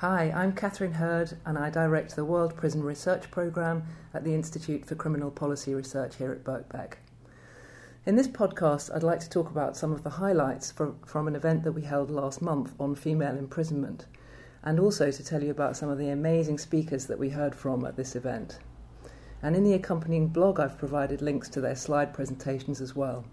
Hi, I'm Catherine Heard, and I direct the World Prison Research Programme at the Institute for Criminal Policy Research here at Birkbeck. In this podcast, I'd like to talk about some of the highlights from, from an event that we held last month on female imprisonment, and also to tell you about some of the amazing speakers that we heard from at this event. And in the accompanying blog, I've provided links to their slide presentations as well.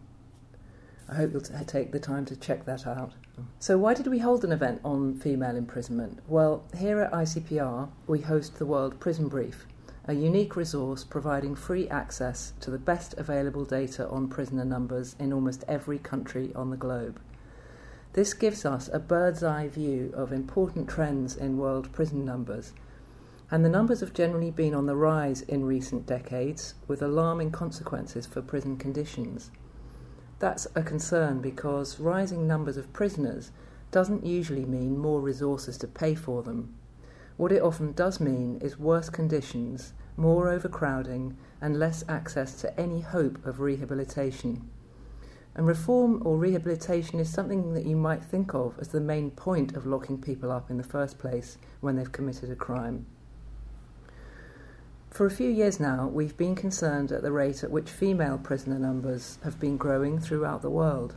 I hope you'll t- take the time to check that out. Mm. So, why did we hold an event on female imprisonment? Well, here at ICPR, we host the World Prison Brief, a unique resource providing free access to the best available data on prisoner numbers in almost every country on the globe. This gives us a bird's eye view of important trends in world prison numbers. And the numbers have generally been on the rise in recent decades, with alarming consequences for prison conditions. That's a concern because rising numbers of prisoners doesn't usually mean more resources to pay for them. What it often does mean is worse conditions, more overcrowding, and less access to any hope of rehabilitation. And reform or rehabilitation is something that you might think of as the main point of locking people up in the first place when they've committed a crime. For a few years now, we've been concerned at the rate at which female prisoner numbers have been growing throughout the world.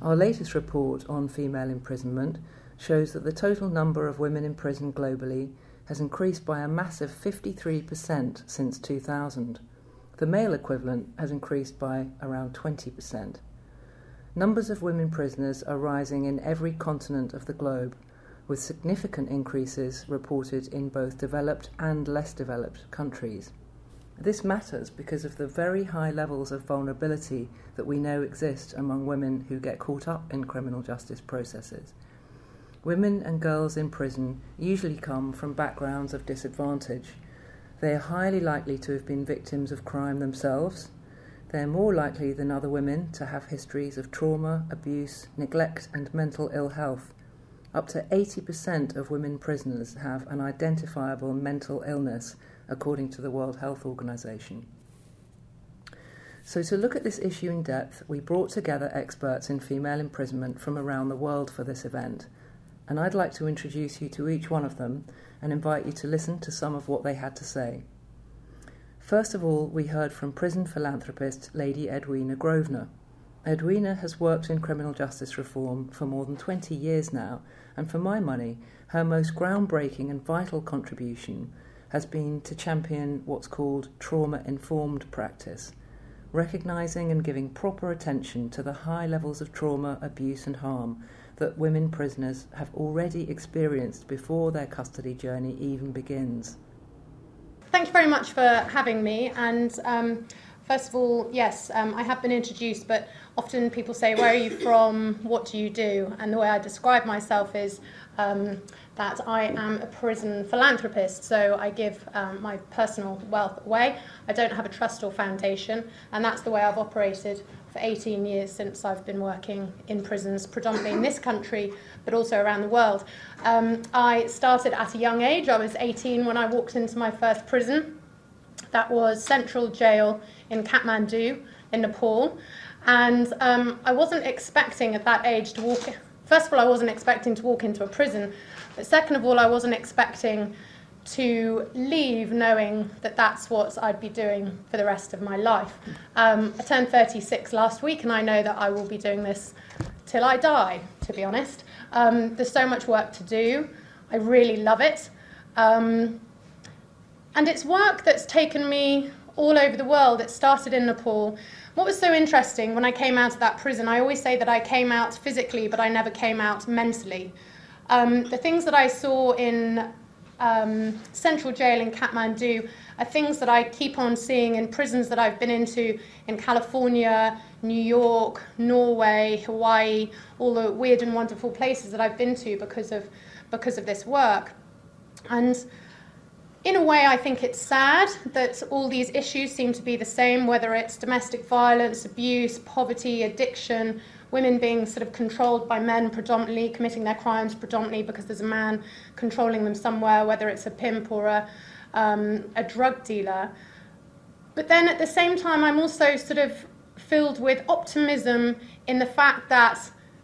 Our latest report on female imprisonment shows that the total number of women in prison globally has increased by a massive 53% since 2000. The male equivalent has increased by around 20%. Numbers of women prisoners are rising in every continent of the globe, with significant increases reported in both developed and less developed countries. This matters because of the very high levels of vulnerability that we know exist among women who get caught up in criminal justice processes. Women and girls in prison usually come from backgrounds of disadvantage. They are highly likely to have been victims of crime themselves. They are more likely than other women to have histories of trauma, abuse, neglect, and mental ill health. Up to 80% of women prisoners have an identifiable mental illness, according to the World Health Organization. So, to look at this issue in depth, we brought together experts in female imprisonment from around the world for this event. And I'd like to introduce you to each one of them and invite you to listen to some of what they had to say. First of all, we heard from prison philanthropist Lady Edwina Grosvenor. Edwina has worked in criminal justice reform for more than 20 years now, and for my money, her most groundbreaking and vital contribution has been to champion what's called trauma informed practice, recognising and giving proper attention to the high levels of trauma, abuse, and harm that women prisoners have already experienced before their custody journey even begins. Thank you very much for having me. And um, first of all, yes, um, I have been introduced, but often people say, Where are you from? What do you do? And the way I describe myself is um, that I am a prison philanthropist. So I give um, my personal wealth away. I don't have a trust or foundation, and that's the way I've operated for 18 years since I've been working in prisons, predominantly in this country, but also around the world. Um, I started at a young age. I was 18 when I walked into my first prison. That was Central Jail in Kathmandu in Nepal. And um, I wasn't expecting at that age to walk, first of all, I wasn't expecting to walk into a prison, but second of all, I wasn't expecting to leave knowing that that's what I'd be doing for the rest of my life. Um, I turned 36 last week, and I know that I will be doing this till I die, to be honest. Um, there's so much work to do. I really love it. Um, and it's work that's taken me all over the world. It started in Nepal. What was so interesting when I came out of that prison, I always say that I came out physically, but I never came out mentally. Um, the things that I saw in um, central jail in Kathmandu are things that I keep on seeing in prisons that I've been into in California, New York, Norway, Hawaii, all the weird and wonderful places that I've been to because of because of this work. And in a way, I think it's sad that all these issues seem to be the same, whether it's domestic violence, abuse, poverty, addiction, women being sort of controlled by men predominantly, committing their crimes predominantly because there's a man controlling them somewhere, whether it's a pimp or a, um, a drug dealer. But then at the same time, I'm also sort of filled with optimism in the fact that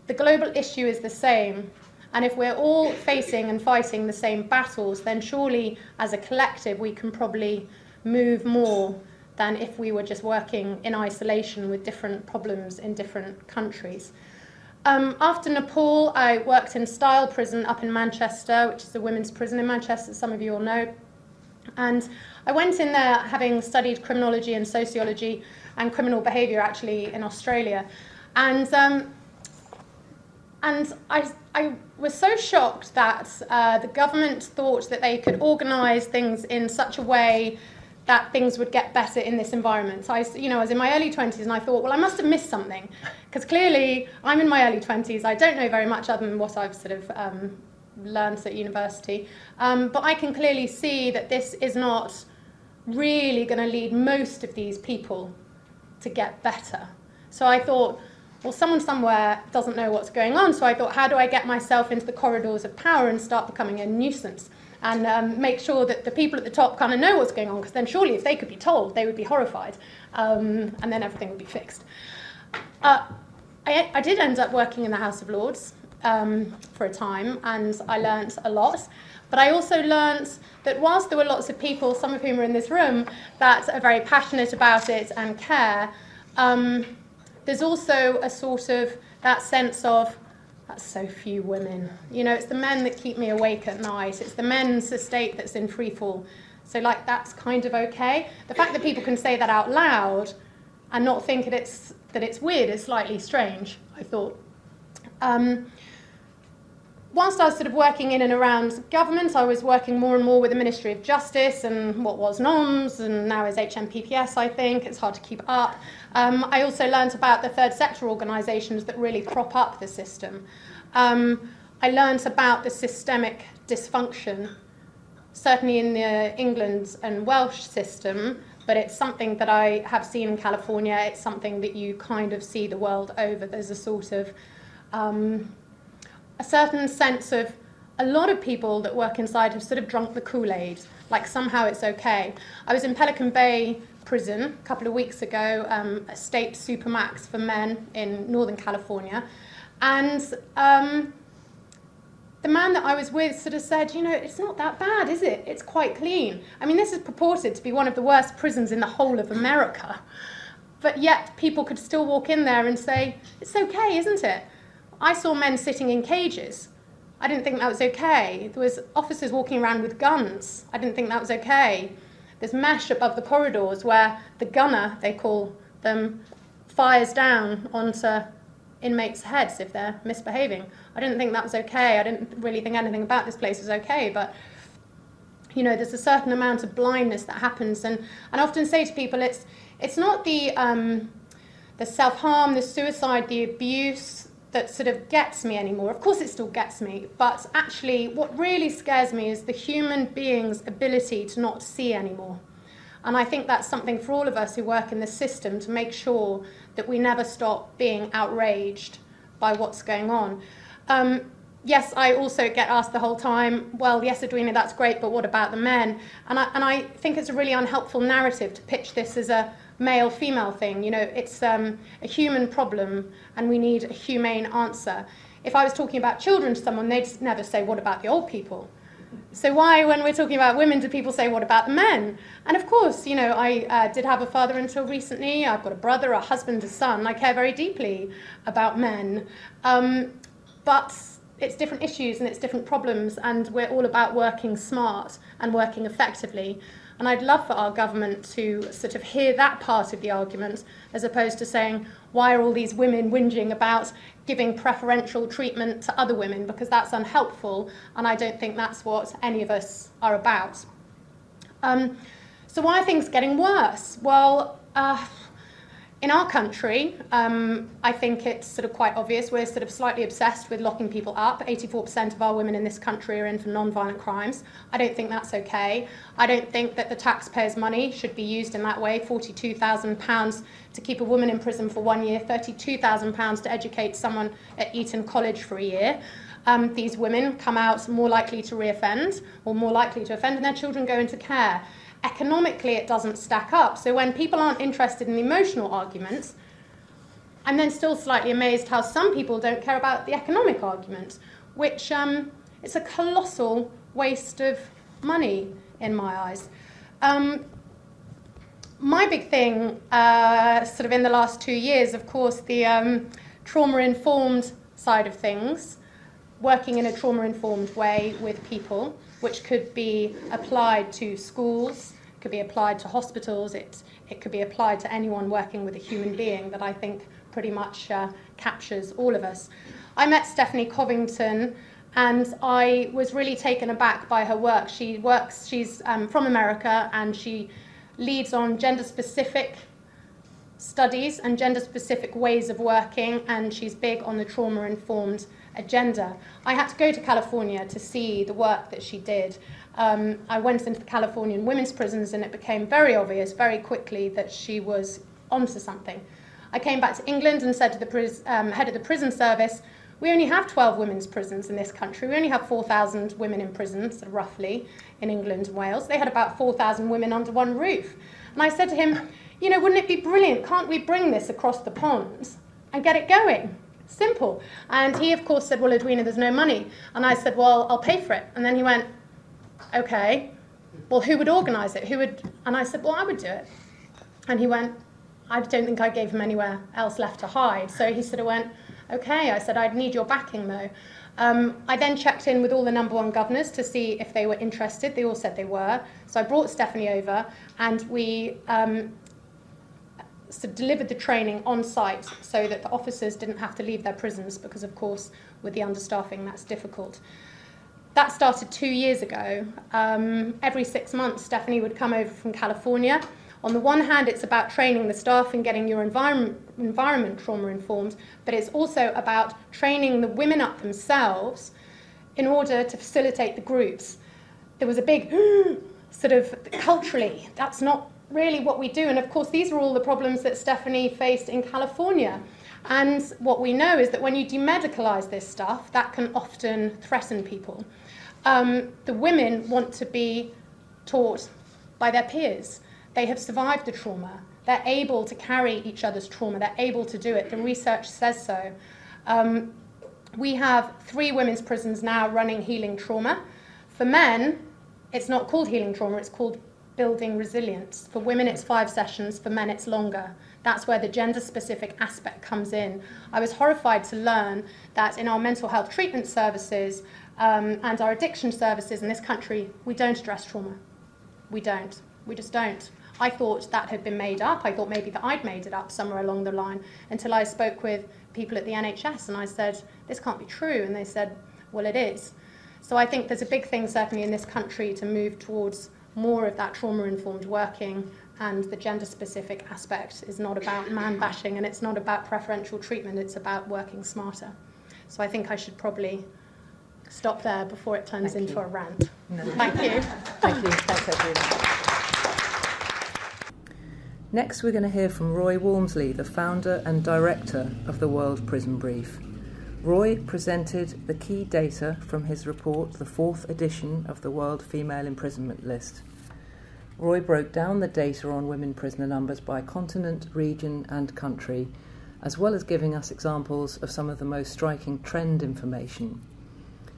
the global issue is the same. And if we're all facing and fighting the same battles, then surely as a collective we can probably move more than if we were just working in isolation with different problems in different countries. Um, after Nepal, I worked in Styal Prison up in Manchester, which is a women's prison in Manchester, some of you all know. And I went in there having studied criminology and sociology and criminal behaviour actually in Australia. And, um, and I, I was so shocked that uh, the government thought that they could organise things in such a way that things would get better in this environment. So I, you know, I was in my early 20s and I thought, well, I must have missed something because clearly I'm in my early 20s. I don't know very much other than what I've sort of um, learned at university. Um, but I can clearly see that this is not really going to lead most of these people to get better. So I thought, well, someone somewhere doesn't know what's going on. So I thought, how do I get myself into the corridors of power and start becoming a nuisance? and um, make sure that the people at the top kind of know what's going on, because then surely if they could be told, they would be horrified, um, and then everything would be fixed. Uh, I, I, did end up working in the House of Lords um, for a time, and I learnt a lot. But I also learnt that whilst there were lots of people, some of whom are in this room, that are very passionate about it and care, um, there's also a sort of that sense of that's so few women. You know, it's the men that keep me awake at night. It's the men's estate that's in free fall. So, like, that's kind of okay. The fact that people can say that out loud and not think that it's, that it's weird is slightly strange, I thought. Um, whilst I was sort of working in and around government, I was working more and more with the Ministry of Justice and what was NOMS and now is HMPPS, I think. It's hard to keep up. Um, I also learned about the third sector organisations that really prop up the system. Um, I learned about the systemic dysfunction, certainly in the England and Welsh system, but it's something that I have seen in California. It's something that you kind of see the world over. There's a sort of um, a certain sense of a lot of people that work inside have sort of drunk the Kool-Aid, like somehow it's okay. I was in Pelican Bay prison a couple of weeks ago, um, a state supermax for men in Northern California, and um, the man that I was with sort of said, you know, it's not that bad, is it? It's quite clean. I mean, this is purported to be one of the worst prisons in the whole of America. But yet people could still walk in there and say, it's okay, isn't it? I saw men sitting in cages. I didn't think that was okay. There was officers walking around with guns. I didn't think that was okay. There's mesh above the corridors where the gunner, they call them, fires down onto inmates' heads if they're misbehaving. I didn't think that was okay. I didn't really think anything about this place was okay, but you know, there's a certain amount of blindness that happens, and, and I often say to people, it's it's not the um, the self harm, the suicide, the abuse, that sort of gets me anymore. Of course, it still gets me, but actually, what really scares me is the human being's ability to not see anymore. And I think that's something for all of us who work in the system to make sure that we never stop being outraged by what's going on. Um, yes, I also get asked the whole time, well, yes, Edwina, that's great, but what about the men? And I, and I think it's a really unhelpful narrative to pitch this as a male female thing. You know, it's um, a human problem and we need a humane answer. If I was talking about children to someone, they'd never say, What about the old people? So, why, when we're talking about women, do people say, What about the men? And of course, you know, I uh, did have a father until recently. I've got a brother, a husband, a son. I care very deeply about men. Um, but it's different issues and it's different problems, and we're all about working smart and working effectively. And I'd love for our government to sort of hear that part of the argument as opposed to saying, why are all these women whinging about giving preferential treatment to other women? Because that's unhelpful, and I don't think that's what any of us are about. Um, so, why are things getting worse? Well, uh, in our country, um, I think it's sort of quite obvious. We're sort of slightly obsessed with locking people up. 84% of our women in this country are in for non-violent crimes. I don't think that's okay. I don't think that the taxpayers' money should be used in that way. £42,000 to keep a woman in prison for one year, £32,000 to educate someone at Eton College for a year. Um, these women come out more likely to reoffend or more likely to offend, and their children go into care economically it doesn't stack up. So when people aren't interested in emotional arguments, I'm then still slightly amazed how some people don't care about the economic argument. which um, it's a colossal waste of money in my eyes. Um, my big thing, uh, sort of in the last two years, of course, the um, trauma informed side of things, working in a trauma informed way with people, which could be applied to schools, could be applied to hospitals, it, it could be applied to anyone working with a human being that I think pretty much uh, captures all of us. I met Stephanie Covington and I was really taken aback by her work. She works, she's um, from America and she leads on gender specific studies and gender specific ways of working, and she's big on the trauma informed agenda. I had to go to California to see the work that she did. Um, I went into the Californian women's prisons, and it became very obvious very quickly that she was onto something. I came back to England and said to the um, head of the prison service, we only have 12 women's prisons in this country. We only have 4,000 women in prisons, roughly, in England and Wales. They had about 4,000 women under one roof. And I said to him, you know, wouldn't it be brilliant? Can't we bring this across the pond and get it going? Simple. And he, of course, said, well, Edwina, there's no money. And I said, well, I'll pay for it. And then he went, okay, well, who would organise it? Who would? And I said, well, I would do it. And he went, I don't think I gave him anywhere else left to hide. So he sort of went, Okay, I said, I'd need your backing though. Um, I then checked in with all the number one governors to see if they were interested. They all said they were. So I brought Stephanie over and we um, delivered the training on site so that the officers didn't have to leave their prisons because, of course, with the understaffing, that's difficult. That started two years ago. Um, every six months, Stephanie would come over from California on the one hand, it's about training the staff and getting your environment, environment trauma informed, but it's also about training the women up themselves in order to facilitate the groups. There was a big sort of culturally, that's not really what we do. And of course, these are all the problems that Stephanie faced in California. And what we know is that when you demedicalize this stuff, that can often threaten people. Um, the women want to be taught by their peers. They have survived the trauma. They're able to carry each other's trauma. They're able to do it. The research says so. Um, we have three women's prisons now running healing trauma. For men, it's not called healing trauma, it's called building resilience. For women, it's five sessions. For men, it's longer. That's where the gender specific aspect comes in. I was horrified to learn that in our mental health treatment services um, and our addiction services in this country, we don't address trauma. We don't. We just don't. I thought that had been made up. I thought maybe that I'd made it up somewhere along the line until I spoke with people at the NHS and I said, this can't be true. And they said, well, it is. So I think there's a big thing, certainly in this country, to move towards more of that trauma informed working. And the gender specific aspect is not about man bashing and it's not about preferential treatment, it's about working smarter. So I think I should probably stop there before it turns Thank into you. a rant. No. Thank you. Thank you. Thanks, everyone. Next, we're going to hear from Roy Walmsley, the founder and director of the World Prison Brief. Roy presented the key data from his report, the fourth edition of the World Female Imprisonment List. Roy broke down the data on women prisoner numbers by continent, region, and country, as well as giving us examples of some of the most striking trend information.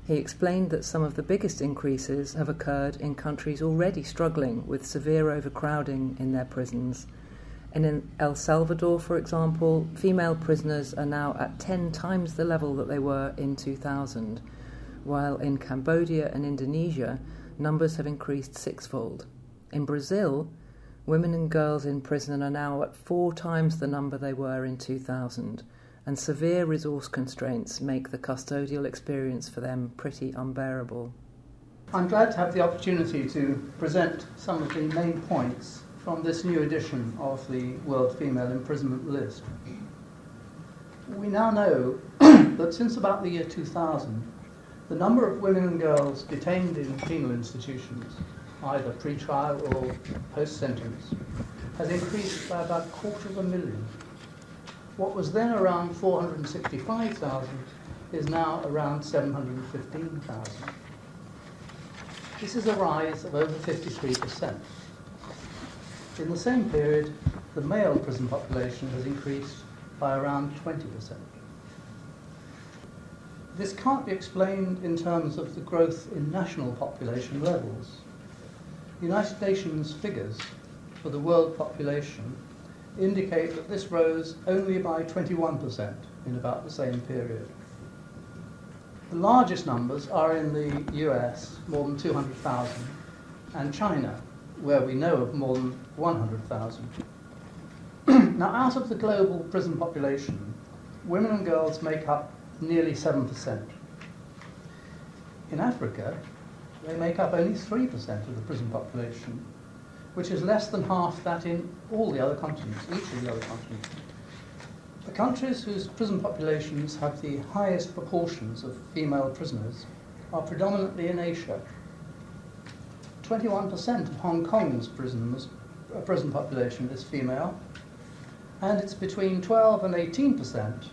He explained that some of the biggest increases have occurred in countries already struggling with severe overcrowding in their prisons and in El Salvador, for example, female prisoners are now at 10 times the level that they were in 2000, while in Cambodia and Indonesia, numbers have increased sixfold. In Brazil, women and girls in prison are now at four times the number they were in 2000, and severe resource constraints make the custodial experience for them pretty unbearable. I'm glad to have the opportunity to present some of the main points from this new edition of the World Female Imprisonment List. We now know that since about the year 2000, the number of women and girls detained in penal institutions, either pre-trial or post-sentence, has increased by about a quarter of a million. What was then around 465,000 is now around 715,000. This is a rise of over 53 percent. In the same period, the male prison population has increased by around 20%. this can't be explained in terms of the growth in national population levels. United Nations figures for the world population indicate that this rose only by 21% in about the same period. The largest numbers are in the US, more than 200,000, and China, where we know of more than 100,000. now, out of the global prison population, women and girls make up nearly 7%. In Africa, they make up only 3% of the prison population, which is less than half that in all the other continents, each of the other continents. The countries whose prison populations have the highest proportions of female prisoners are predominantly in Asia. 21% of Hong Kong's prisons, uh, prison population is female, and it's between 12 and 18%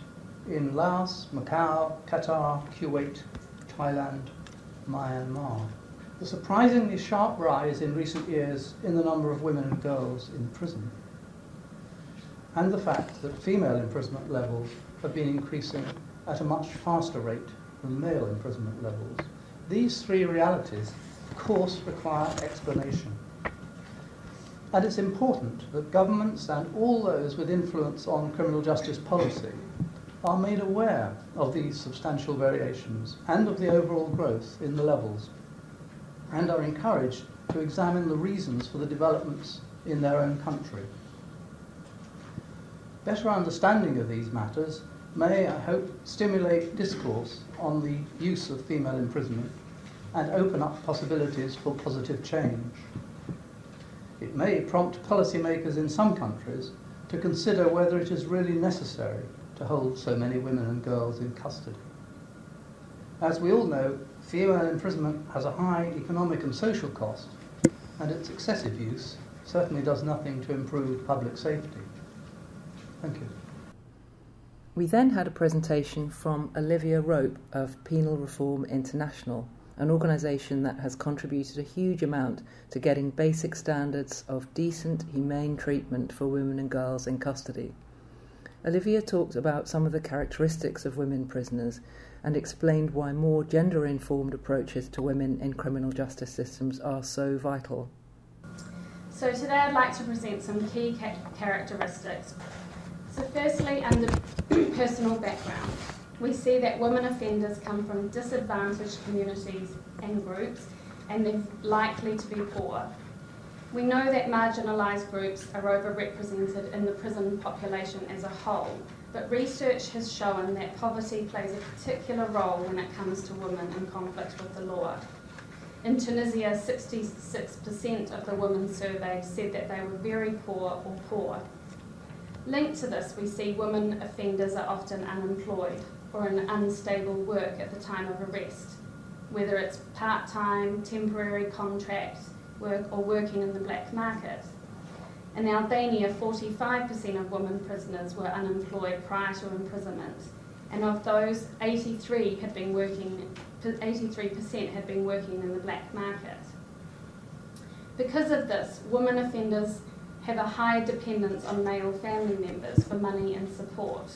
in Laos, Macau, Qatar, Kuwait, Thailand, Myanmar. The surprisingly sharp rise in recent years in the number of women and girls in prison, and the fact that female imprisonment levels have been increasing at a much faster rate than male imprisonment levels. These three realities, of course, require explanation. And it's important that governments and all those with influence on criminal justice policy are made aware of these substantial variations and of the overall growth in the levels, and are encouraged to examine the reasons for the developments in their own country. Better understanding of these matters may, I hope, stimulate discourse on the use of female imprisonment and open up possibilities for positive change. It may prompt policymakers in some countries to consider whether it is really necessary to hold so many women and girls in custody. As we all know, female imprisonment has a high economic and social cost, and its excessive use certainly does nothing to improve public safety. Thank you. We then had a presentation from Olivia Rope of Penal Reform International, an organisation that has contributed a huge amount to getting basic standards of decent, humane treatment for women and girls in custody. Olivia talked about some of the characteristics of women prisoners and explained why more gender informed approaches to women in criminal justice systems are so vital. So, today I'd like to present some key characteristics. So, firstly, under personal background, we see that women offenders come from disadvantaged communities and groups and they're likely to be poor. We know that marginalised groups are overrepresented in the prison population as a whole, but research has shown that poverty plays a particular role when it comes to women in conflict with the law. In Tunisia, 66% of the women surveyed said that they were very poor or poor. Linked to this, we see women offenders are often unemployed or an unstable work at the time of arrest, whether it's part time, temporary contracts, work or working in the black market. In Albania, 45% of women prisoners were unemployed prior to imprisonment, and of those, 83 had been working. 83% had been working in the black market. Because of this, women offenders have a high dependence on male family members for money and support.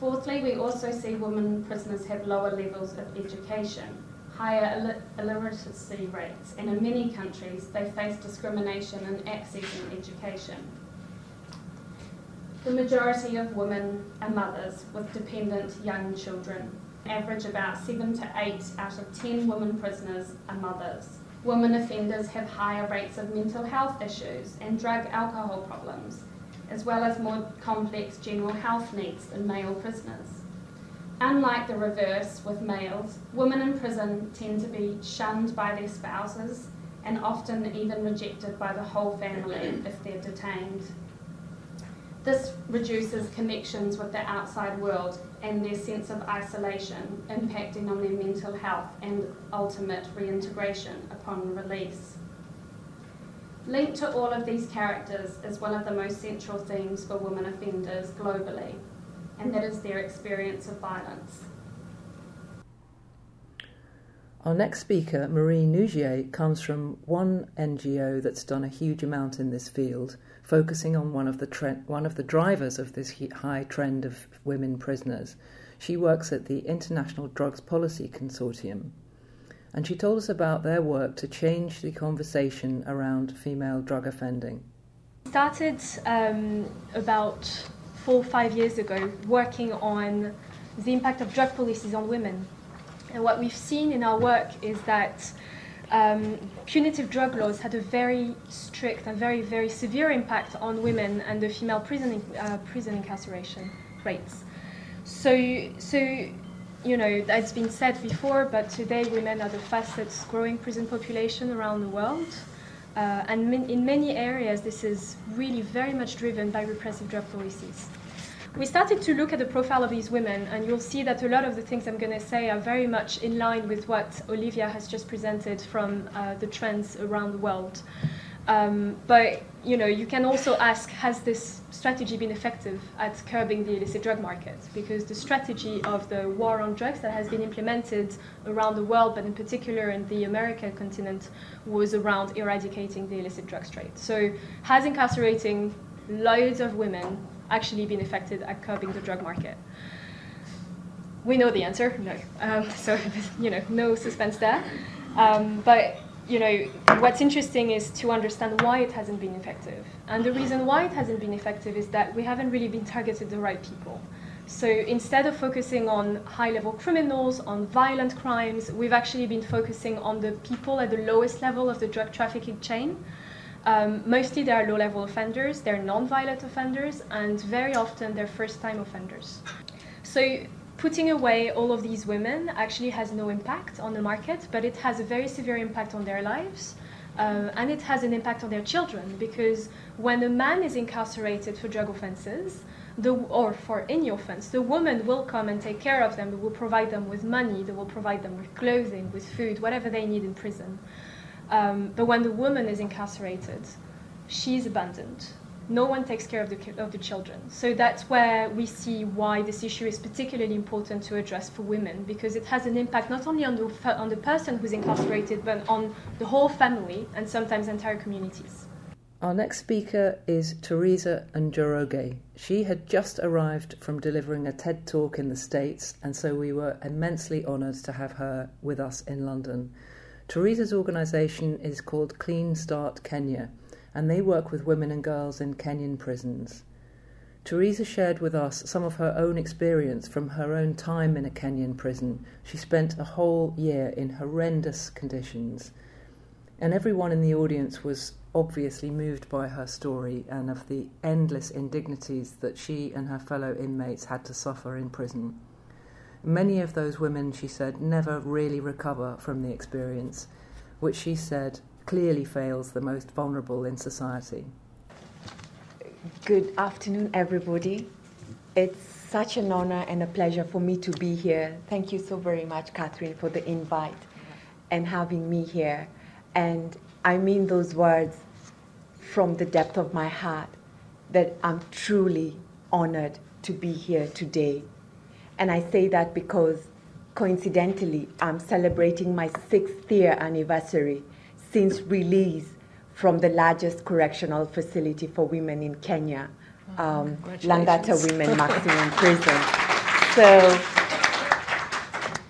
Fourthly, we also see women prisoners have lower levels of education higher illiteracy rates, and in many countries they face discrimination in accessing education. The majority of women are mothers with dependent young children. Average about 7 to 8 out of 10 women prisoners are mothers. Women offenders have higher rates of mental health issues and drug alcohol problems, as well as more complex general health needs than male prisoners. Unlike the reverse with males, women in prison tend to be shunned by their spouses and often even rejected by the whole family if they're detained. This reduces connections with the outside world and their sense of isolation, impacting on their mental health and ultimate reintegration upon release. Linked to all of these characters is one of the most central themes for women offenders globally and that is their experience of violence. Our next speaker, Marie Nougier, comes from one NGO that's done a huge amount in this field, focusing on one of the tre- one of the drivers of this high trend of women prisoners. She works at the International Drugs Policy Consortium. And she told us about their work to change the conversation around female drug offending. Started um, about four or five years ago working on the impact of drug policies on women. And what we've seen in our work is that um, punitive drug laws had a very strict and very, very severe impact on women and the female prison, uh, prison incarceration rates. So, so, you know, that's been said before, but today women are the fastest growing prison population around the world. Uh, and in many areas, this is really very much driven by repressive drug policies we started to look at the profile of these women, and you'll see that a lot of the things I'm going to say are very much in line with what Olivia has just presented from uh, the trends around the world. Um, but you know, you can also ask, has this strategy been effective at curbing the illicit drug market? Because the strategy of the war on drugs that has been implemented around the world, but in particular in the American continent, was around eradicating the illicit drug trade. So, has incarcerating loads of women actually been effective at curbing the drug market? We know the answer, no. Um, so, you know, no suspense there. Um, but, you know, what's interesting is to understand why it hasn't been effective. And the reason why it hasn't been effective is that we haven't really been targeted the right people. So instead of focusing on high level criminals, on violent crimes, we've actually been focusing on the people at the lowest level of the drug trafficking chain um, mostly they are low-level offenders, they're non-violent offenders, and very often they're first-time offenders. So putting away all of these women actually has no impact on the market, but it has a very severe impact on their lives. Uh, and it has an impact on their children because when a man is incarcerated for drug offenses, the, or for any offense, the woman will come and take care of them. They will provide them with money. They will provide them with clothing, with food, whatever they need in prison. Um, but when the woman is incarcerated, she's abandoned. No one takes care of the, of the children. So that's where we see why this issue is particularly important to address for women, because it has an impact not only on the, on the person who's incarcerated, but on the whole family and sometimes entire communities. Our next speaker is Teresa Njoroge. She had just arrived from delivering a TED talk in the States, and so we were immensely honoured to have her with us in London. Teresa's organisation is called Clean Start Kenya, and they work with women and girls in Kenyan prisons. Teresa shared with us some of her own experience from her own time in a Kenyan prison. She spent a whole year in horrendous conditions, and everyone in the audience was obviously moved by her story and of the endless indignities that she and her fellow inmates had to suffer in prison. Many of those women, she said, never really recover from the experience, which she said clearly fails the most vulnerable in society. Good afternoon, everybody. It's such an honor and a pleasure for me to be here. Thank you so very much, Catherine, for the invite and having me here. And I mean those words from the depth of my heart that I'm truly honored to be here today and I say that because coincidentally, I'm celebrating my sixth year anniversary since release from the largest correctional facility for women in Kenya, um, Langata Women Maximum Prison. So,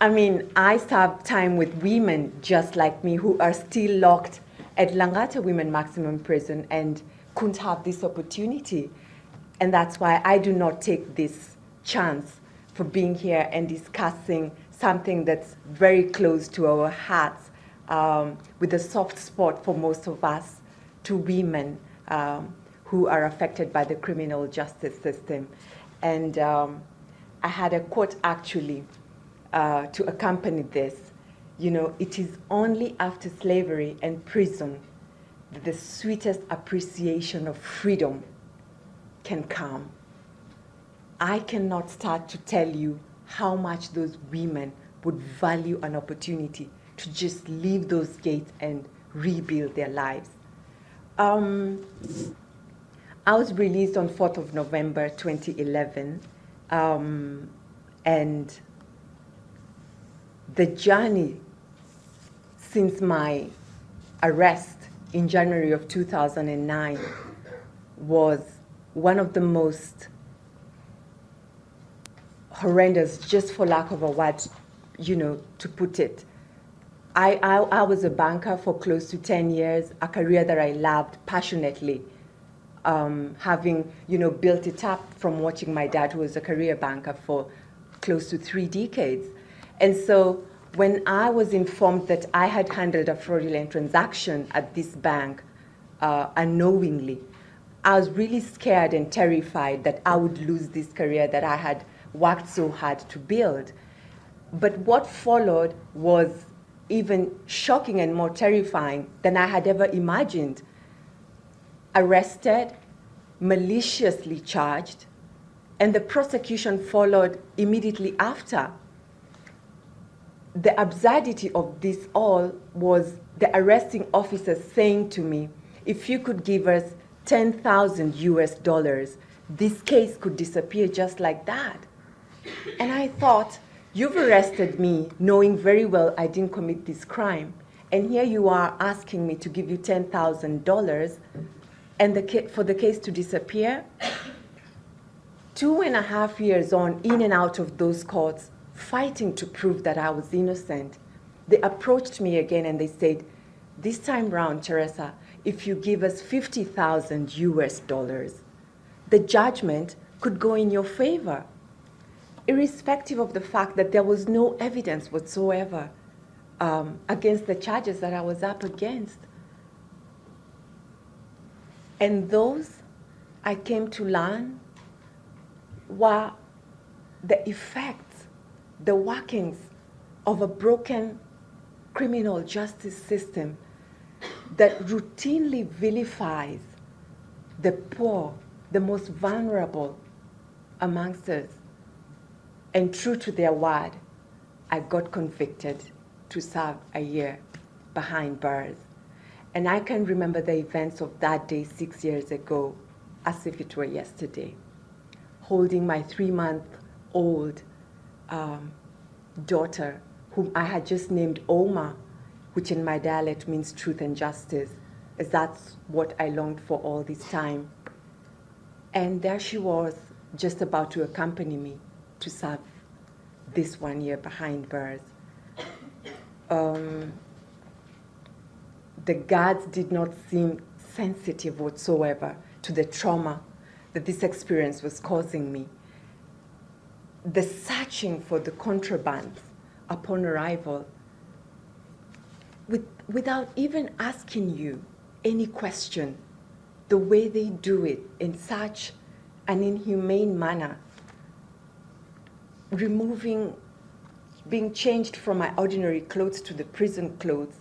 I mean, I serve time with women just like me who are still locked at Langata Women Maximum Prison and couldn't have this opportunity. And that's why I do not take this chance for being here and discussing something that's very close to our hearts, um, with a soft spot for most of us, to women um, who are affected by the criminal justice system. And um, I had a quote actually uh, to accompany this. You know, it is only after slavery and prison that the sweetest appreciation of freedom can come. I cannot start to tell you how much those women would value an opportunity to just leave those gates and rebuild their lives. Um, I was released on 4th of November 2011, um, and the journey since my arrest in January of 2009 was one of the most horrendous, just for lack of a word, you know, to put it. I, I, I was a banker for close to 10 years, a career that I loved passionately. Um, having, you know, built it up from watching my dad, who was a career banker for close to three decades. And so when I was informed that I had handled a fraudulent transaction at this bank uh, unknowingly, I was really scared and terrified that I would lose this career that I had worked so hard to build. But what followed was even shocking and more terrifying than I had ever imagined. Arrested, maliciously charged, and the prosecution followed immediately after. The absurdity of this all was the arresting officer saying to me, if you could give us 10,000 US dollars, this case could disappear just like that. And I thought, you've arrested me knowing very well I didn't commit this crime. And here you are asking me to give you $10,000 and the for the case to disappear. Two and a half years on, in and out of those courts, fighting to prove that I was innocent, they approached me again and they said, This time round, Teresa, if you give us 50,000 US dollars, the judgment could go in your favor, irrespective of the fact that there was no evidence whatsoever um, against the charges that I was up against. And those I came to learn were the effects, the workings of a broken criminal justice system that routinely vilifies the poor, the most vulnerable amongst us. And true to their word, I got convicted to serve a year behind bars. And I can remember the events of that day six years ago as if it were yesterday, holding my three month old um, daughter, whom I had just named Oma, which in my dialect means truth and justice, as that's what I longed for all this time. And there she was, just about to accompany me to serve this one year behind bars. Um, the guards did not seem sensitive whatsoever to the trauma that this experience was causing me. The searching for the contraband upon arrival, with, without even asking you any question, the way they do it in such an inhumane manner, removing, being changed from my ordinary clothes to the prison clothes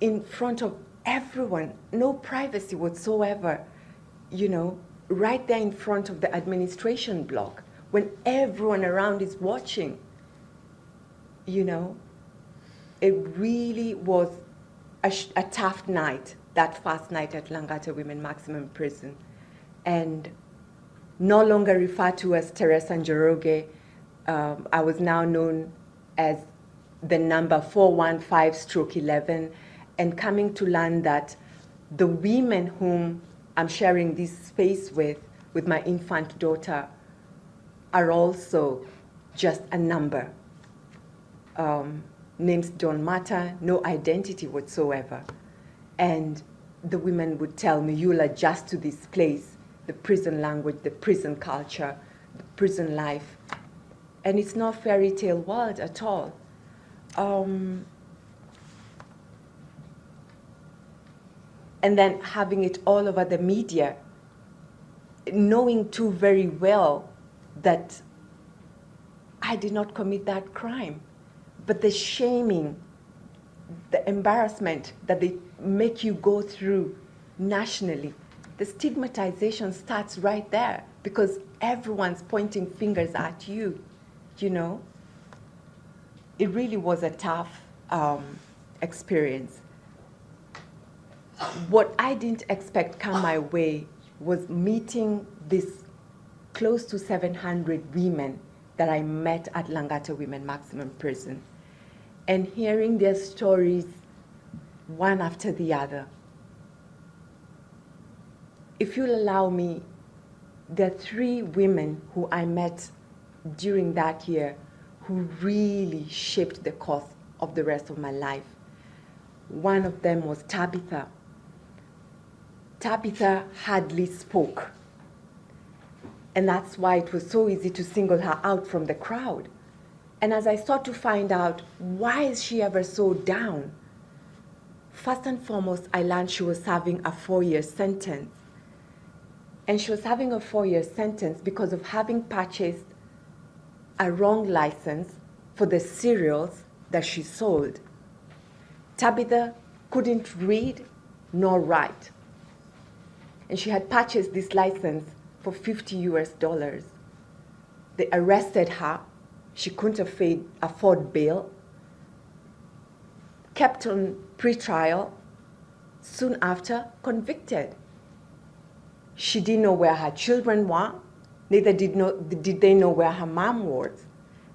in front of everyone, no privacy whatsoever, you know, right there in front of the administration block when everyone around is watching. You know, it really was a, a tough night, that first night at Langata Women Maximum Prison. And no longer referred to as Teresa Njoroge, um, I was now known as the number 415 stroke 11 and coming to learn that the women whom I'm sharing this space with, with my infant daughter, are also just a number. Um, names don't matter, no identity whatsoever. And the women would tell me, you'll adjust to this place, the prison language, the prison culture, the prison life. And it's not fairy tale world at all. Um, and then having it all over the media, knowing too very well that I did not commit that crime. But the shaming, the embarrassment that they make you go through nationally, the stigmatization starts right there because everyone's pointing fingers at you, you know? It really was a tough um, experience what I didn't expect come my way was meeting this close to 700 women that I met at Langata Women Maximum Prison and hearing their stories one after the other. If you'll allow me, there are three women who I met during that year who really shaped the course of the rest of my life. One of them was Tabitha. Tabitha hardly spoke. And that's why it was so easy to single her out from the crowd. And as I sought to find out why is she ever so down, first and foremost, I learned she was serving a four-year sentence. And she was having a four-year sentence because of having purchased a wrong license for the cereals that she sold. Tabitha couldn't read nor write. And she had purchased this license for 50 US dollars. They arrested her she couldn't afford bail, kept on pre-trial, soon after convicted. She didn't know where her children were, neither did, know, did they know where her mom was.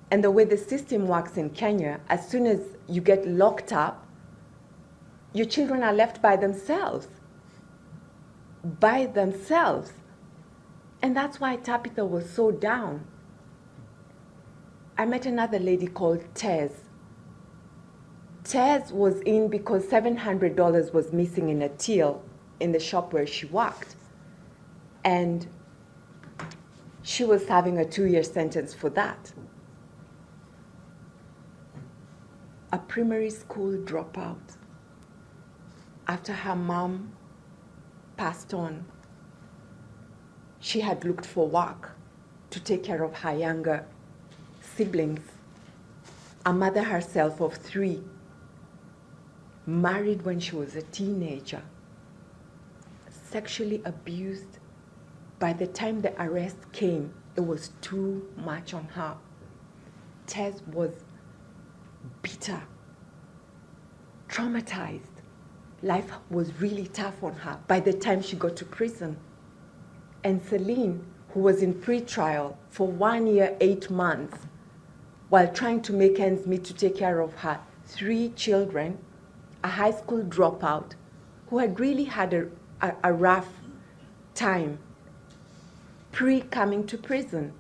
And the way the system works in Kenya, as soon as you get locked up, your children are left by themselves. By themselves. And that's why Tabitha was so down. I met another lady called Tez. Tez was in because $700 was missing in a till in the shop where she worked. And she was having a two year sentence for that. A primary school dropout after her mom passed on. She had looked for work to take care of her younger siblings, a mother herself of three, married when she was a teenager, sexually abused. By the time the arrest came, it was too much on her. Tess was bitter, traumatized. Life was really tough on her by the time she got to prison. And Celine, who was in pre-trial for one year, eight months, while trying to make ends meet to take care of her three children, a high school dropout who had really had a, a, a rough time pre coming to prison.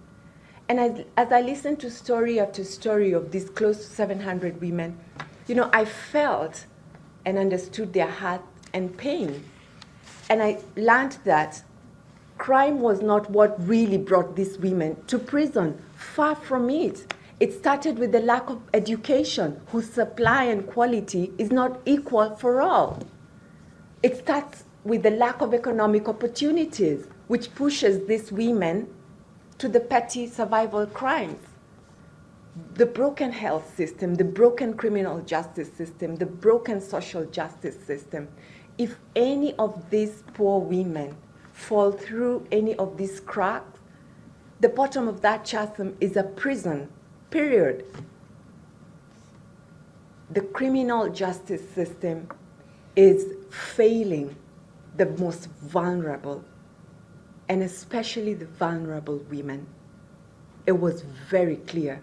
And as, as I listened to story after story of these close to 700 women, you know, I felt and understood their heart and pain. And I learned that crime was not what really brought these women to prison. Far from it. It started with the lack of education, whose supply and quality is not equal for all. It starts with the lack of economic opportunities, which pushes these women to the petty survival crimes. The broken health system, the broken criminal justice system, the broken social justice system. If any of these poor women fall through any of these cracks, the bottom of that chasm is a prison period. The criminal justice system is failing the most vulnerable, and especially the vulnerable women. It was very clear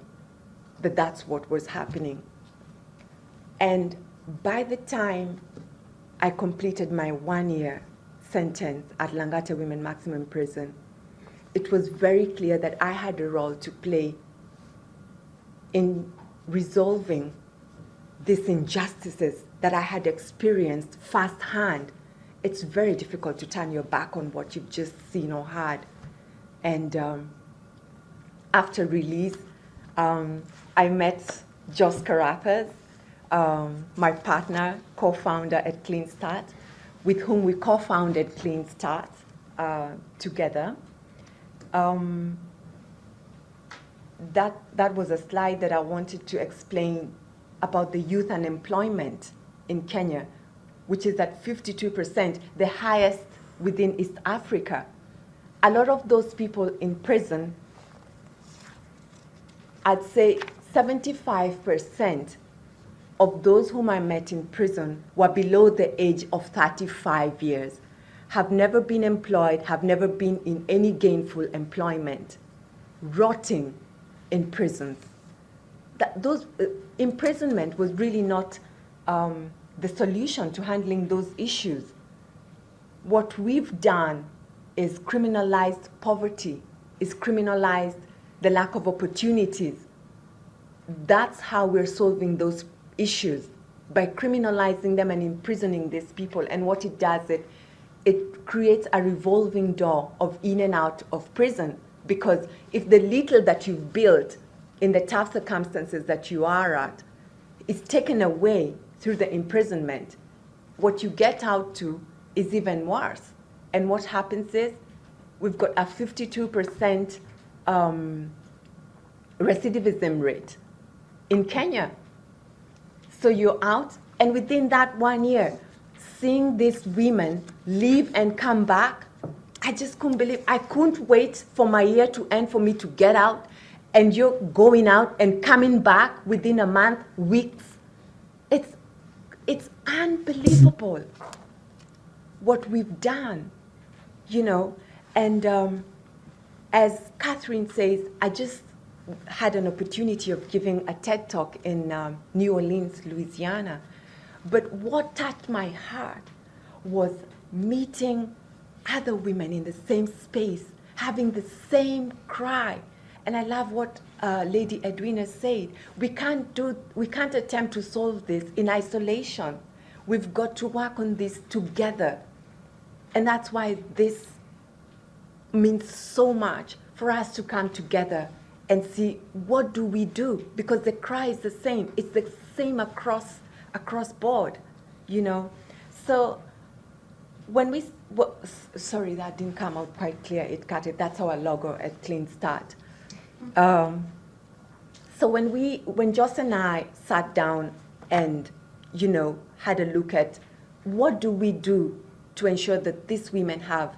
that that's what was happening. And by the time I completed my one year sentence at Langata Women Maximum Prison, it was very clear that I had a role to play in resolving these injustices that I had experienced firsthand, it's very difficult to turn your back on what you've just seen or heard. And um, after release, um, I met Joss Carruthers, um, my partner, co-founder at Clean Start, with whom we co-founded Clean Start uh, together. Um, that, that was a slide that I wanted to explain about the youth unemployment in Kenya, which is at 52%, the highest within East Africa. A lot of those people in prison, I'd say 75% of those whom I met in prison were below the age of 35 years, have never been employed, have never been in any gainful employment, rotting in prisons. That, those, uh, imprisonment was really not um, the solution to handling those issues. What we've done is criminalized poverty, is criminalized the lack of opportunities. That's how we're solving those issues by criminalizing them and imprisoning these people. And what it does, it, it creates a revolving door of in and out of prison. Because if the little that you've built in the tough circumstances that you are at is taken away through the imprisonment, what you get out to is even worse. And what happens is we've got a 52% um, recidivism rate in Kenya. So you're out, and within that one year, seeing these women leave and come back, I just couldn't believe. I couldn't wait for my year to end for me to get out, and you're going out and coming back within a month, weeks. It's, unbelievable what we've done, you know. And um, as Catherine says, I just had an opportunity of giving a TED talk in um, New Orleans, Louisiana. But what touched my heart was meeting other women in the same space, having the same cry. And I love what uh, Lady Edwina said. We can't, do, we can't attempt to solve this in isolation. We've got to work on this together. And that's why this means so much for us to come together and see what do we do because the cry is the same it's the same across across board you know so when we well, sorry that didn't come out quite clear it cut it that's our logo at clean start um, so when we when joss and i sat down and you know had a look at what do we do to ensure that these women have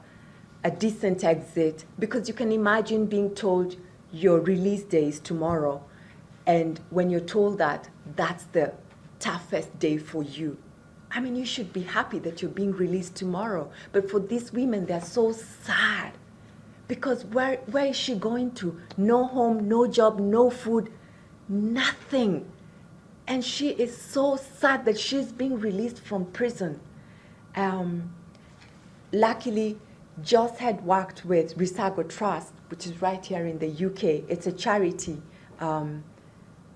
a decent exit because you can imagine being told your release day is tomorrow and when you're told that that's the toughest day for you. I mean you should be happy that you're being released tomorrow but for these women they're so sad because where, where is she going to no home no job no food nothing and she is so sad that she's being released from prison um, luckily Joss had worked with Resurgo Trust, which is right here in the UK. It's a charity um,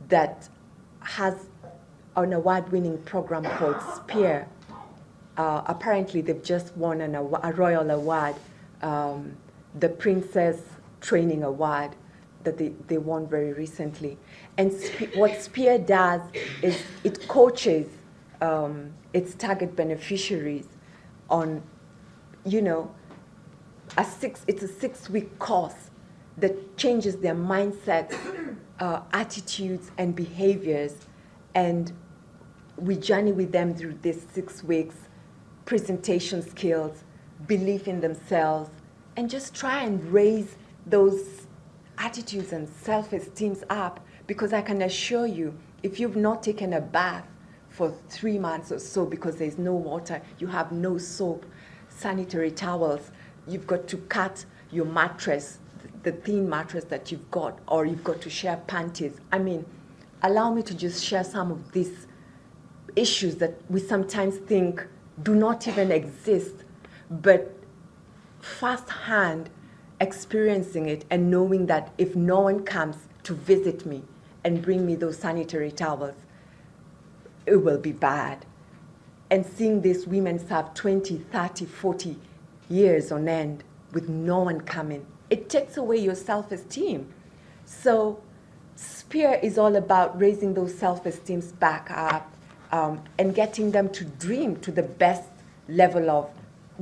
that has an award-winning program called Spear. Uh, apparently, they've just won an, a royal award, um, the Princess Training Award that they, they won very recently. And Spe- what Spear does is it coaches um, its target beneficiaries on, you know, a six, it's a six week course that changes their mindsets, uh, attitudes, and behaviors. And we journey with them through these six weeks presentation skills, belief in themselves, and just try and raise those attitudes and self esteems up. Because I can assure you, if you've not taken a bath for three months or so because there's no water, you have no soap, sanitary towels, you've got to cut your mattress, the thin mattress that you've got, or you've got to share panties. I mean, allow me to just share some of these issues that we sometimes think do not even exist, but firsthand experiencing it and knowing that if no one comes to visit me and bring me those sanitary towels, it will be bad. And seeing these women serve 20, 30, 40 years on end with no one coming. It takes away your self esteem. So, Spear is all about raising those self esteems back up um, and getting them to dream to the best level of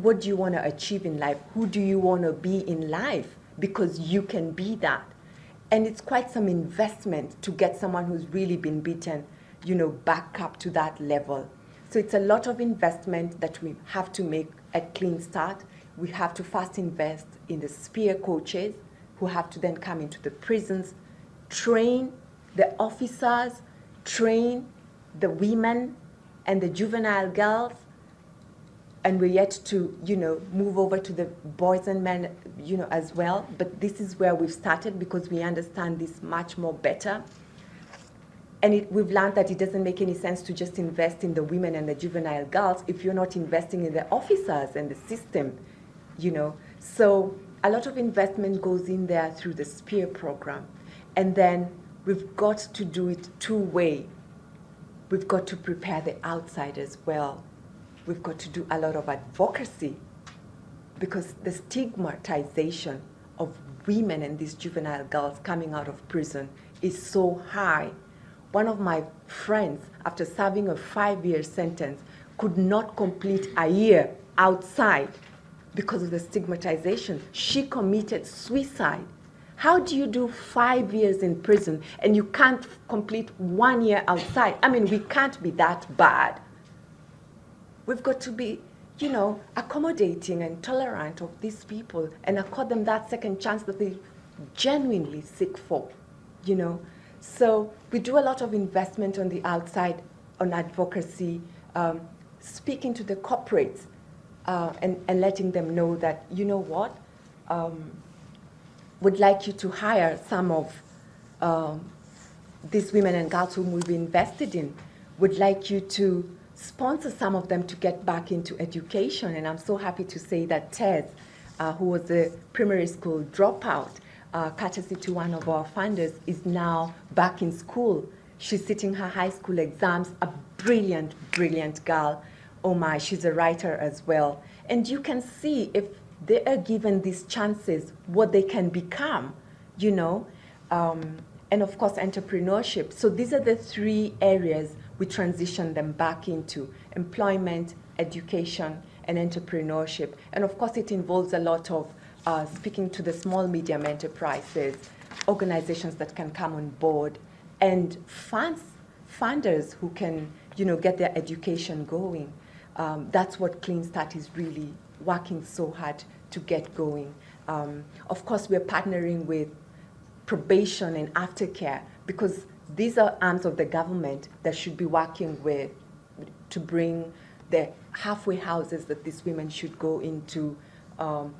what do you want to achieve in life? Who do you want to be in life? Because you can be that. And it's quite some investment to get someone who's really been beaten, you know, back up to that level. So it's a lot of investment that we have to make at Clean Start we have to first invest in the spear coaches who have to then come into the prisons, train the officers, train the women and the juvenile girls, and we're yet to, you know, move over to the boys and men, you know, as well. But this is where we've started because we understand this much more better. And it, we've learned that it doesn't make any sense to just invest in the women and the juvenile girls if you're not investing in the officers and the system you know. So a lot of investment goes in there through the SPEAR program. And then we've got to do it two way. We've got to prepare the outside as well. We've got to do a lot of advocacy because the stigmatization of women and these juvenile girls coming out of prison is so high. One of my friends, after serving a five year sentence, could not complete a year outside because of the stigmatization. She committed suicide. How do you do five years in prison and you can't complete one year outside? I mean, we can't be that bad. We've got to be, you know, accommodating and tolerant of these people and accord them that second chance that they genuinely seek for, you know. So we do a lot of investment on the outside on advocacy, um, speaking to the corporates uh, and, and letting them know that, you know what, um, would like you to hire some of um, these women and girls whom we've invested in, would like you to sponsor some of them to get back into education. And I'm so happy to say that Ted, uh, who was a primary school dropout, uh, courtesy to one of our funders, is now back in school. She's sitting her high school exams, a brilliant, brilliant girl. Oh my, she's a writer as well. And you can see if they are given these chances, what they can become, you know. Um, and of course, entrepreneurship. So these are the three areas we transition them back into employment, education, and entrepreneurship. And of course, it involves a lot of uh, speaking to the small medium enterprises, organizations that can come on board, and funds, funders who can, you know, get their education going. Um, that's what Clean Start is really working so hard to get going. Um, of course, we're partnering with probation and aftercare because these are arms of the government that should be working with to bring the halfway houses that these women should go into, um,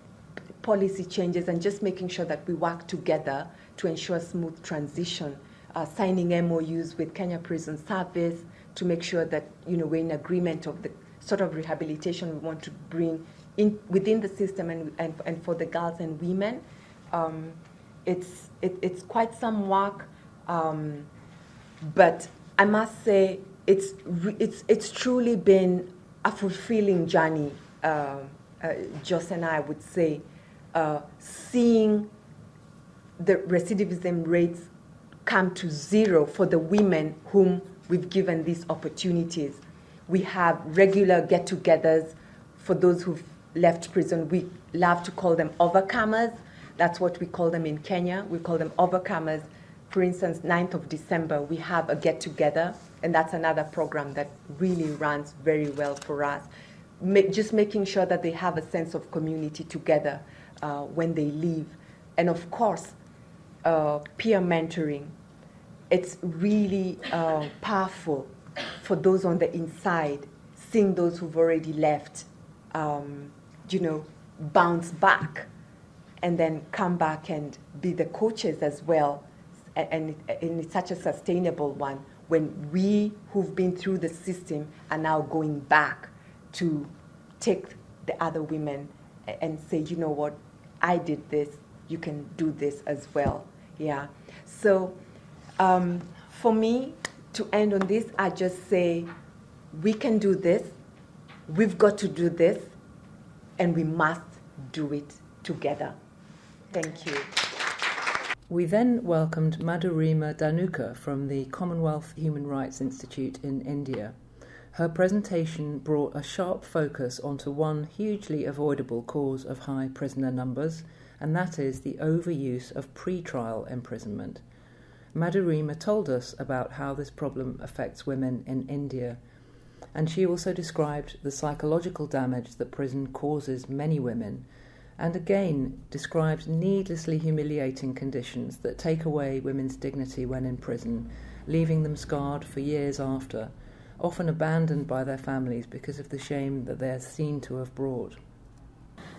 policy changes, and just making sure that we work together to ensure smooth transition. Uh, signing MOUs with Kenya Prison Service to make sure that you know we're in agreement of the sort of rehabilitation we want to bring in within the system and, and, and for the girls and women. Um, it's, it, it's quite some work, um, but I must say it's, it's, it's truly been a fulfilling journey, uh, uh, Joss and I would say, uh, seeing the recidivism rates come to zero for the women whom we've given these opportunities. We have regular get togethers for those who've left prison. We love to call them overcomers. That's what we call them in Kenya. We call them overcomers. For instance, 9th of December, we have a get together, and that's another program that really runs very well for us. just making sure that they have a sense of community together uh, when they leave. And of course, uh, peer mentoring. It's really uh, powerful for those on the inside, seeing those who've already left um, you know, bounce back and then come back and be the coaches as well. And, and it's such a sustainable one when we who've been through the system are now going back to take the other women and say, you know what, I did this, you can do this as well. Yeah. So um, for me, to end on this, I just say, we can do this, we've got to do this, and we must do it together. Thank you. We then welcomed Madhurima Dhanuka from the Commonwealth Human Rights Institute in India. Her presentation brought a sharp focus onto one hugely avoidable cause of high prisoner numbers, and that is the overuse of pre-trial imprisonment. Madhurima told us about how this problem affects women in India and she also described the psychological damage that prison causes many women, and again describes needlessly humiliating conditions that take away women's dignity when in prison, leaving them scarred for years after, often abandoned by their families because of the shame that they are seen to have brought.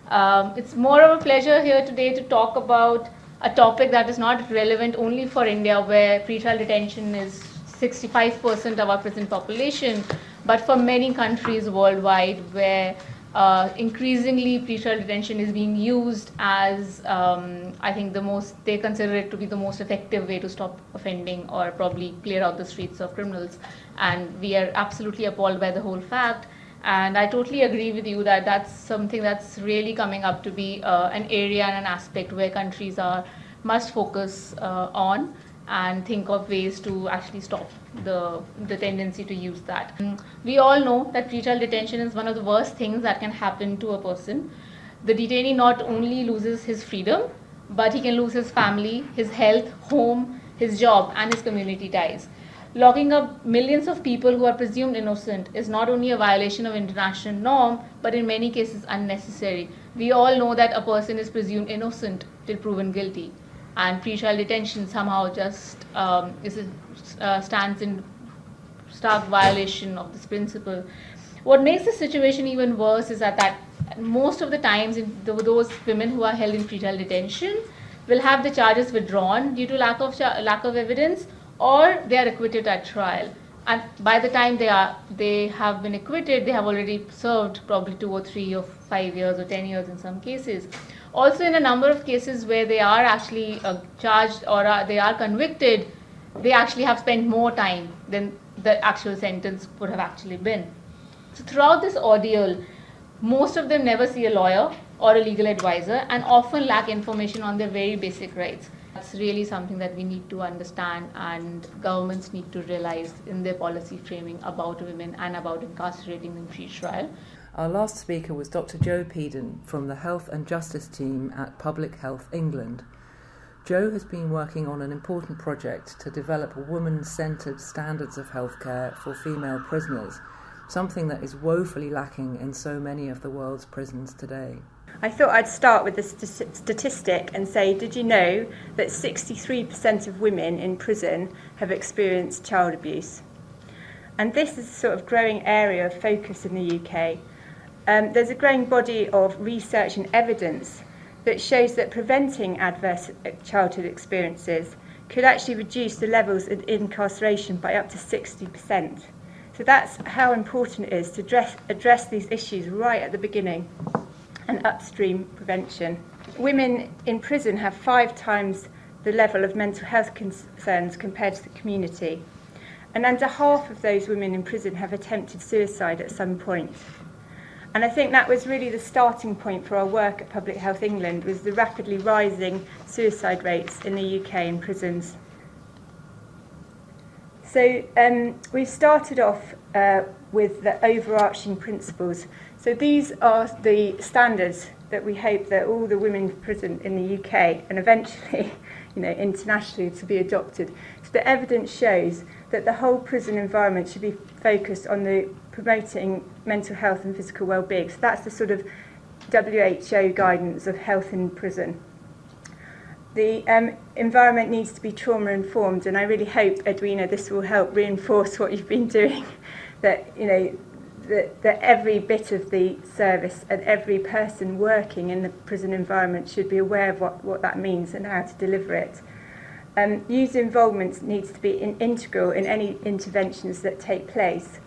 Um, it's more of a pleasure here today to talk about a topic that is not relevant only for India, where pretrial detention is 65% of our prison population, but for many countries worldwide where uh, increasingly pretrial detention is being used as um, I think the most they consider it to be the most effective way to stop offending or probably clear out the streets of criminals. And we are absolutely appalled by the whole fact. And I totally agree with you that that's something that's really coming up to be uh, an area and an aspect where countries are must focus uh, on and think of ways to actually stop the, the tendency to use that. Mm, we all know that pretrial detention is one of the worst things that can happen to a person. The detainee not only loses his freedom, but he can lose his family, his health, home, his job, and his community ties. Locking up millions of people who are presumed innocent is not only a violation of international norm, but in many cases unnecessary. We all know that a person is presumed innocent till proven guilty and pre-trial detention somehow just um, is a, uh, stands in stark violation of this principle. What makes the situation even worse is that, that most of the times those women who are held in pre-trial detention will have the charges withdrawn due to lack of lack of evidence or they are acquitted at trial and by the time they are they have been acquitted they have already served probably two or three or five years or ten years in some cases also, in a number of cases where they are actually uh, charged or uh, they are convicted, they actually have spent more time than the actual sentence would have actually been. So, throughout this ordeal, most of them never see a lawyer or a legal advisor and often lack information on their very basic rights. That's really something that we need to understand, and governments need to realize in their policy framing about women and about incarcerating them pre-trial. Our last speaker was Dr. Jo Peden from the Health and Justice team at Public Health England. Jo has been working on an important project to develop woman centred standards of healthcare for female prisoners, something that is woefully lacking in so many of the world's prisons today. I thought I'd start with a st- statistic and say, did you know that 63% of women in prison have experienced child abuse? And this is a sort of growing area of focus in the UK. Um, there's a growing body of research and evidence that shows that preventing adverse childhood experiences could actually reduce the levels of incarceration by up to 60%. So that's how important it is to address, address these issues right at the beginning and upstream prevention. Women in prison have five times the level of mental health concerns compared to the community. And under half of those women in prison have attempted suicide at some point. And I think that was really the starting point for our work at Public Health England was the rapidly rising suicide rates in the UK in prisons. So um, we started off uh, with the overarching principles. So these are the standards that we hope that all the women in prison in the UK and eventually you know, internationally to be adopted. So the evidence shows that the whole prison environment should be focused on the promoting mental health and physical well-being. So that's the sort of WHO guidance of health in prison. The um, environment needs to be trauma informed, and I really hope, Edwina, this will help reinforce what you've been doing. that you know that, that every bit of the service and every person working in the prison environment should be aware of what, what that means and how to deliver it. Um, user involvement needs to be in, integral in any interventions that take place.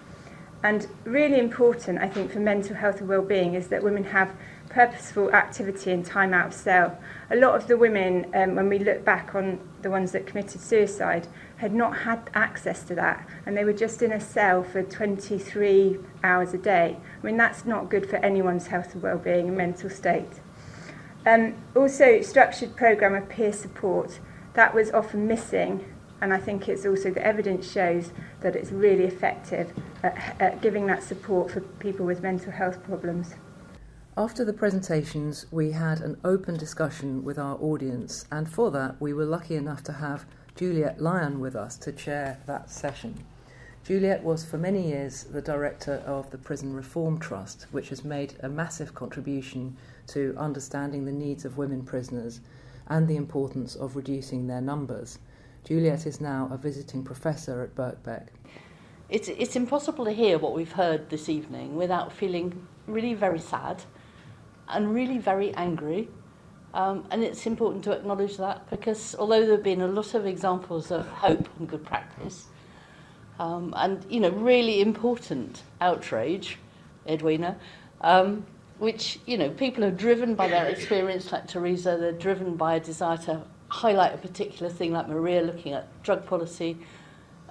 And really important, I think, for mental health and well-being is that women have purposeful activity and time out of cell. A lot of the women, um, when we look back on the ones that committed suicide, had not had access to that, and they were just in a cell for 23 hours a day. I mean, that's not good for anyone's health and well-being and mental state. Um, also, structured program of peer support that was often missing and I think it's also the evidence shows that it's really effective at, at giving that support for people with mental health problems. After the presentations, we had an open discussion with our audience, and for that, we were lucky enough to have Juliet Lyon with us to chair that session. Juliet was for many years the director of the Prison Reform Trust, which has made a massive contribution to understanding the needs of women prisoners and the importance of reducing their numbers. Juliet is now a visiting professor at Birkbeck. It's, it's impossible to hear what we've heard this evening without feeling really very sad and really very angry. Um, and it's important to acknowledge that because although there have been a lot of examples of hope and good practice, um, and you know really important outrage, Edwina, um, which, you know, people are driven by their experience, like Teresa, they're driven by a desire to highlight a particular thing, like Maria looking at drug policy.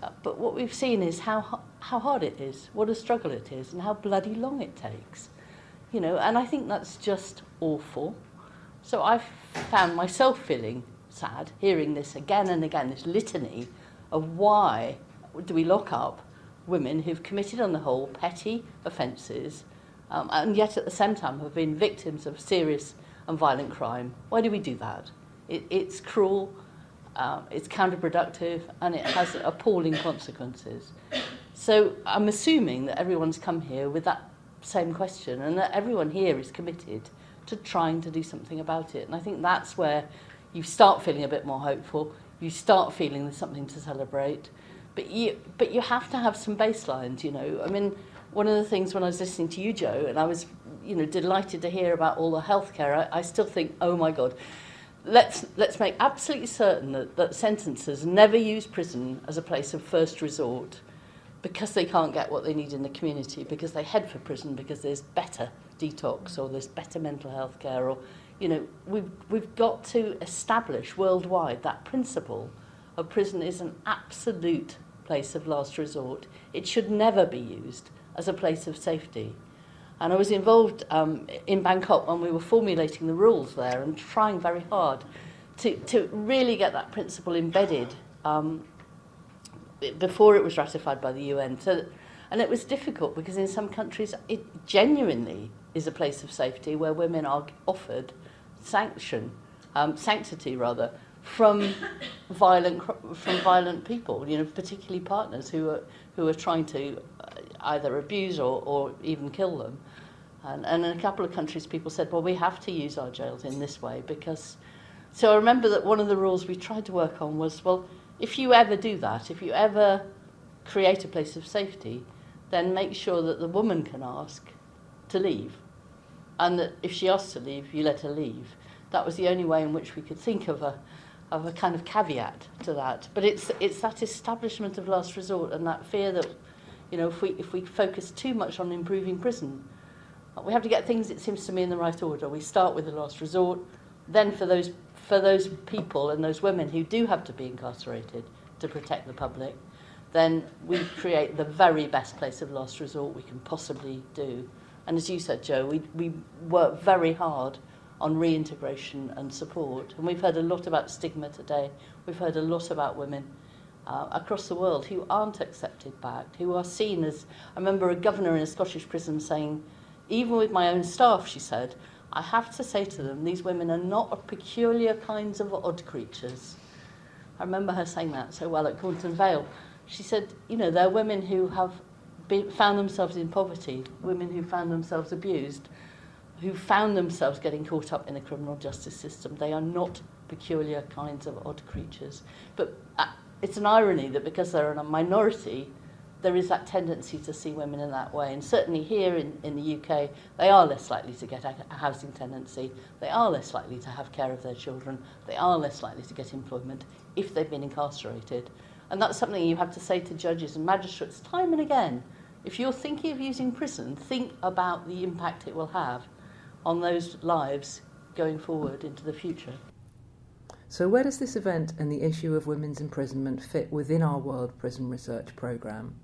Uh, but what we've seen is how, how hard it is, what a struggle it is, and how bloody long it takes. You know, and I think that's just awful. So I've found myself feeling sad hearing this again and again, this litany of why do we lock up women who've committed, on the whole, petty offences um, and yet at the same time have been victims of serious and violent crime. Why do we do that? It, it's cruel, um, it's counterproductive, and it has appalling consequences. So I'm assuming that everyone's come here with that same question and that everyone here is committed to trying to do something about it. And I think that's where you start feeling a bit more hopeful, you start feeling there's something to celebrate. But you, but you have to have some baselines, you know. I mean, one of the things when I was listening to you, Jo, and I was, you know, delighted to hear about all the healthcare, I, I still think, oh my God, let's, let's make absolutely certain that, that sentences never use prison as a place of first resort because they can't get what they need in the community, because they head for prison because there's better detox or there's better mental health care or, you know, we've, we've got to establish worldwide that principle of prison is an absolute place of last resort. It should never be used as a place of safety. And I was involved um, in Bangkok when we were formulating the rules there and trying very hard to, to really get that principle embedded um, before it was ratified by the UN. So, and it was difficult because in some countries it genuinely is a place of safety where women are offered sanction, um, sanctity rather, from violent from violent people, you know, particularly partners who are who are trying to uh, either abuse or, or even kill them. And, and in a couple of countries, people said, well, we have to use our jails in this way because. So I remember that one of the rules we tried to work on was, well, if you ever do that, if you ever create a place of safety, then make sure that the woman can ask to leave. And that if she asks to leave, you let her leave. That was the only way in which we could think of a, of a kind of caveat to that. But it's, it's that establishment of last resort and that fear that, you know, if we, if we focus too much on improving prison, we have to get things, it seems to me, in the right order. We start with the last resort, then for those, for those people and those women who do have to be incarcerated to protect the public, then we create the very best place of last resort we can possibly do. And as you said, Jo, we, we work very hard on reintegration and support. And we've heard a lot about stigma today. We've heard a lot about women uh, across the world who aren't accepted back, who are seen as... I remember a governor in a Scottish prison saying, even with my own staff, she said, I have to say to them, these women are not peculiar kinds of odd creatures. I remember her saying that so well at Cornton Vale. She said, you know, they're women who have found themselves in poverty, women who found themselves abused, who found themselves getting caught up in the criminal justice system. They are not peculiar kinds of odd creatures. But uh, it's an irony that because they're in a minority, there is that tendency to see women in that way. And certainly here in, in the UK, they are less likely to get a housing tenancy. They are less likely to have care of their children. They are less likely to get employment if they've been incarcerated. And that's something you have to say to judges and magistrates time and again. If you're thinking of using prison, think about the impact it will have on those lives going forward into the future. So, where does this event and the issue of women's imprisonment fit within our World Prison Research Programme?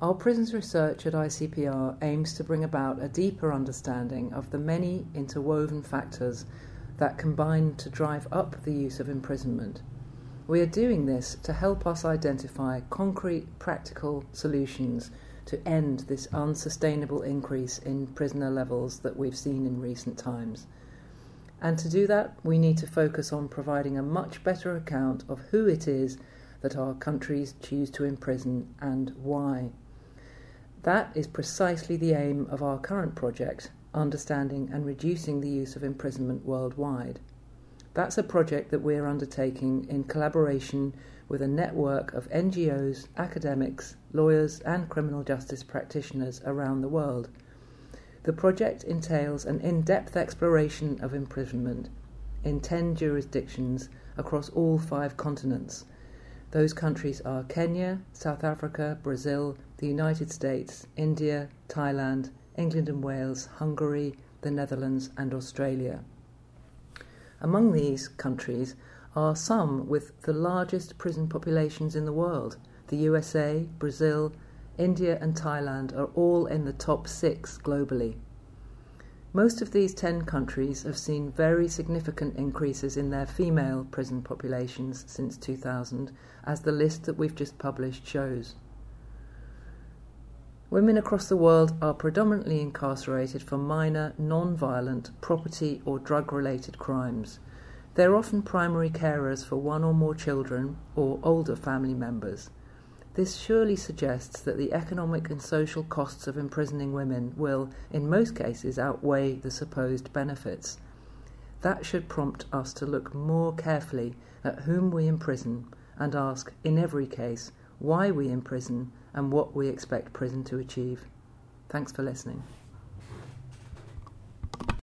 Our prisons research at ICPR aims to bring about a deeper understanding of the many interwoven factors that combine to drive up the use of imprisonment. We are doing this to help us identify concrete, practical solutions to end this unsustainable increase in prisoner levels that we've seen in recent times. And to do that, we need to focus on providing a much better account of who it is that our countries choose to imprison and why. That is precisely the aim of our current project, Understanding and Reducing the Use of Imprisonment Worldwide. That's a project that we're undertaking in collaboration with a network of NGOs, academics, lawyers, and criminal justice practitioners around the world. The project entails an in depth exploration of imprisonment in 10 jurisdictions across all five continents. Those countries are Kenya, South Africa, Brazil, the United States, India, Thailand, England and Wales, Hungary, the Netherlands, and Australia. Among these countries are some with the largest prison populations in the world. The USA, Brazil, India, and Thailand are all in the top six globally. Most of these 10 countries have seen very significant increases in their female prison populations since 2000, as the list that we've just published shows. Women across the world are predominantly incarcerated for minor, non violent, property or drug related crimes. They're often primary carers for one or more children or older family members. This surely suggests that the economic and social costs of imprisoning women will, in most cases, outweigh the supposed benefits. That should prompt us to look more carefully at whom we imprison and ask, in every case, why we imprison and what we expect prison to achieve. Thanks for listening.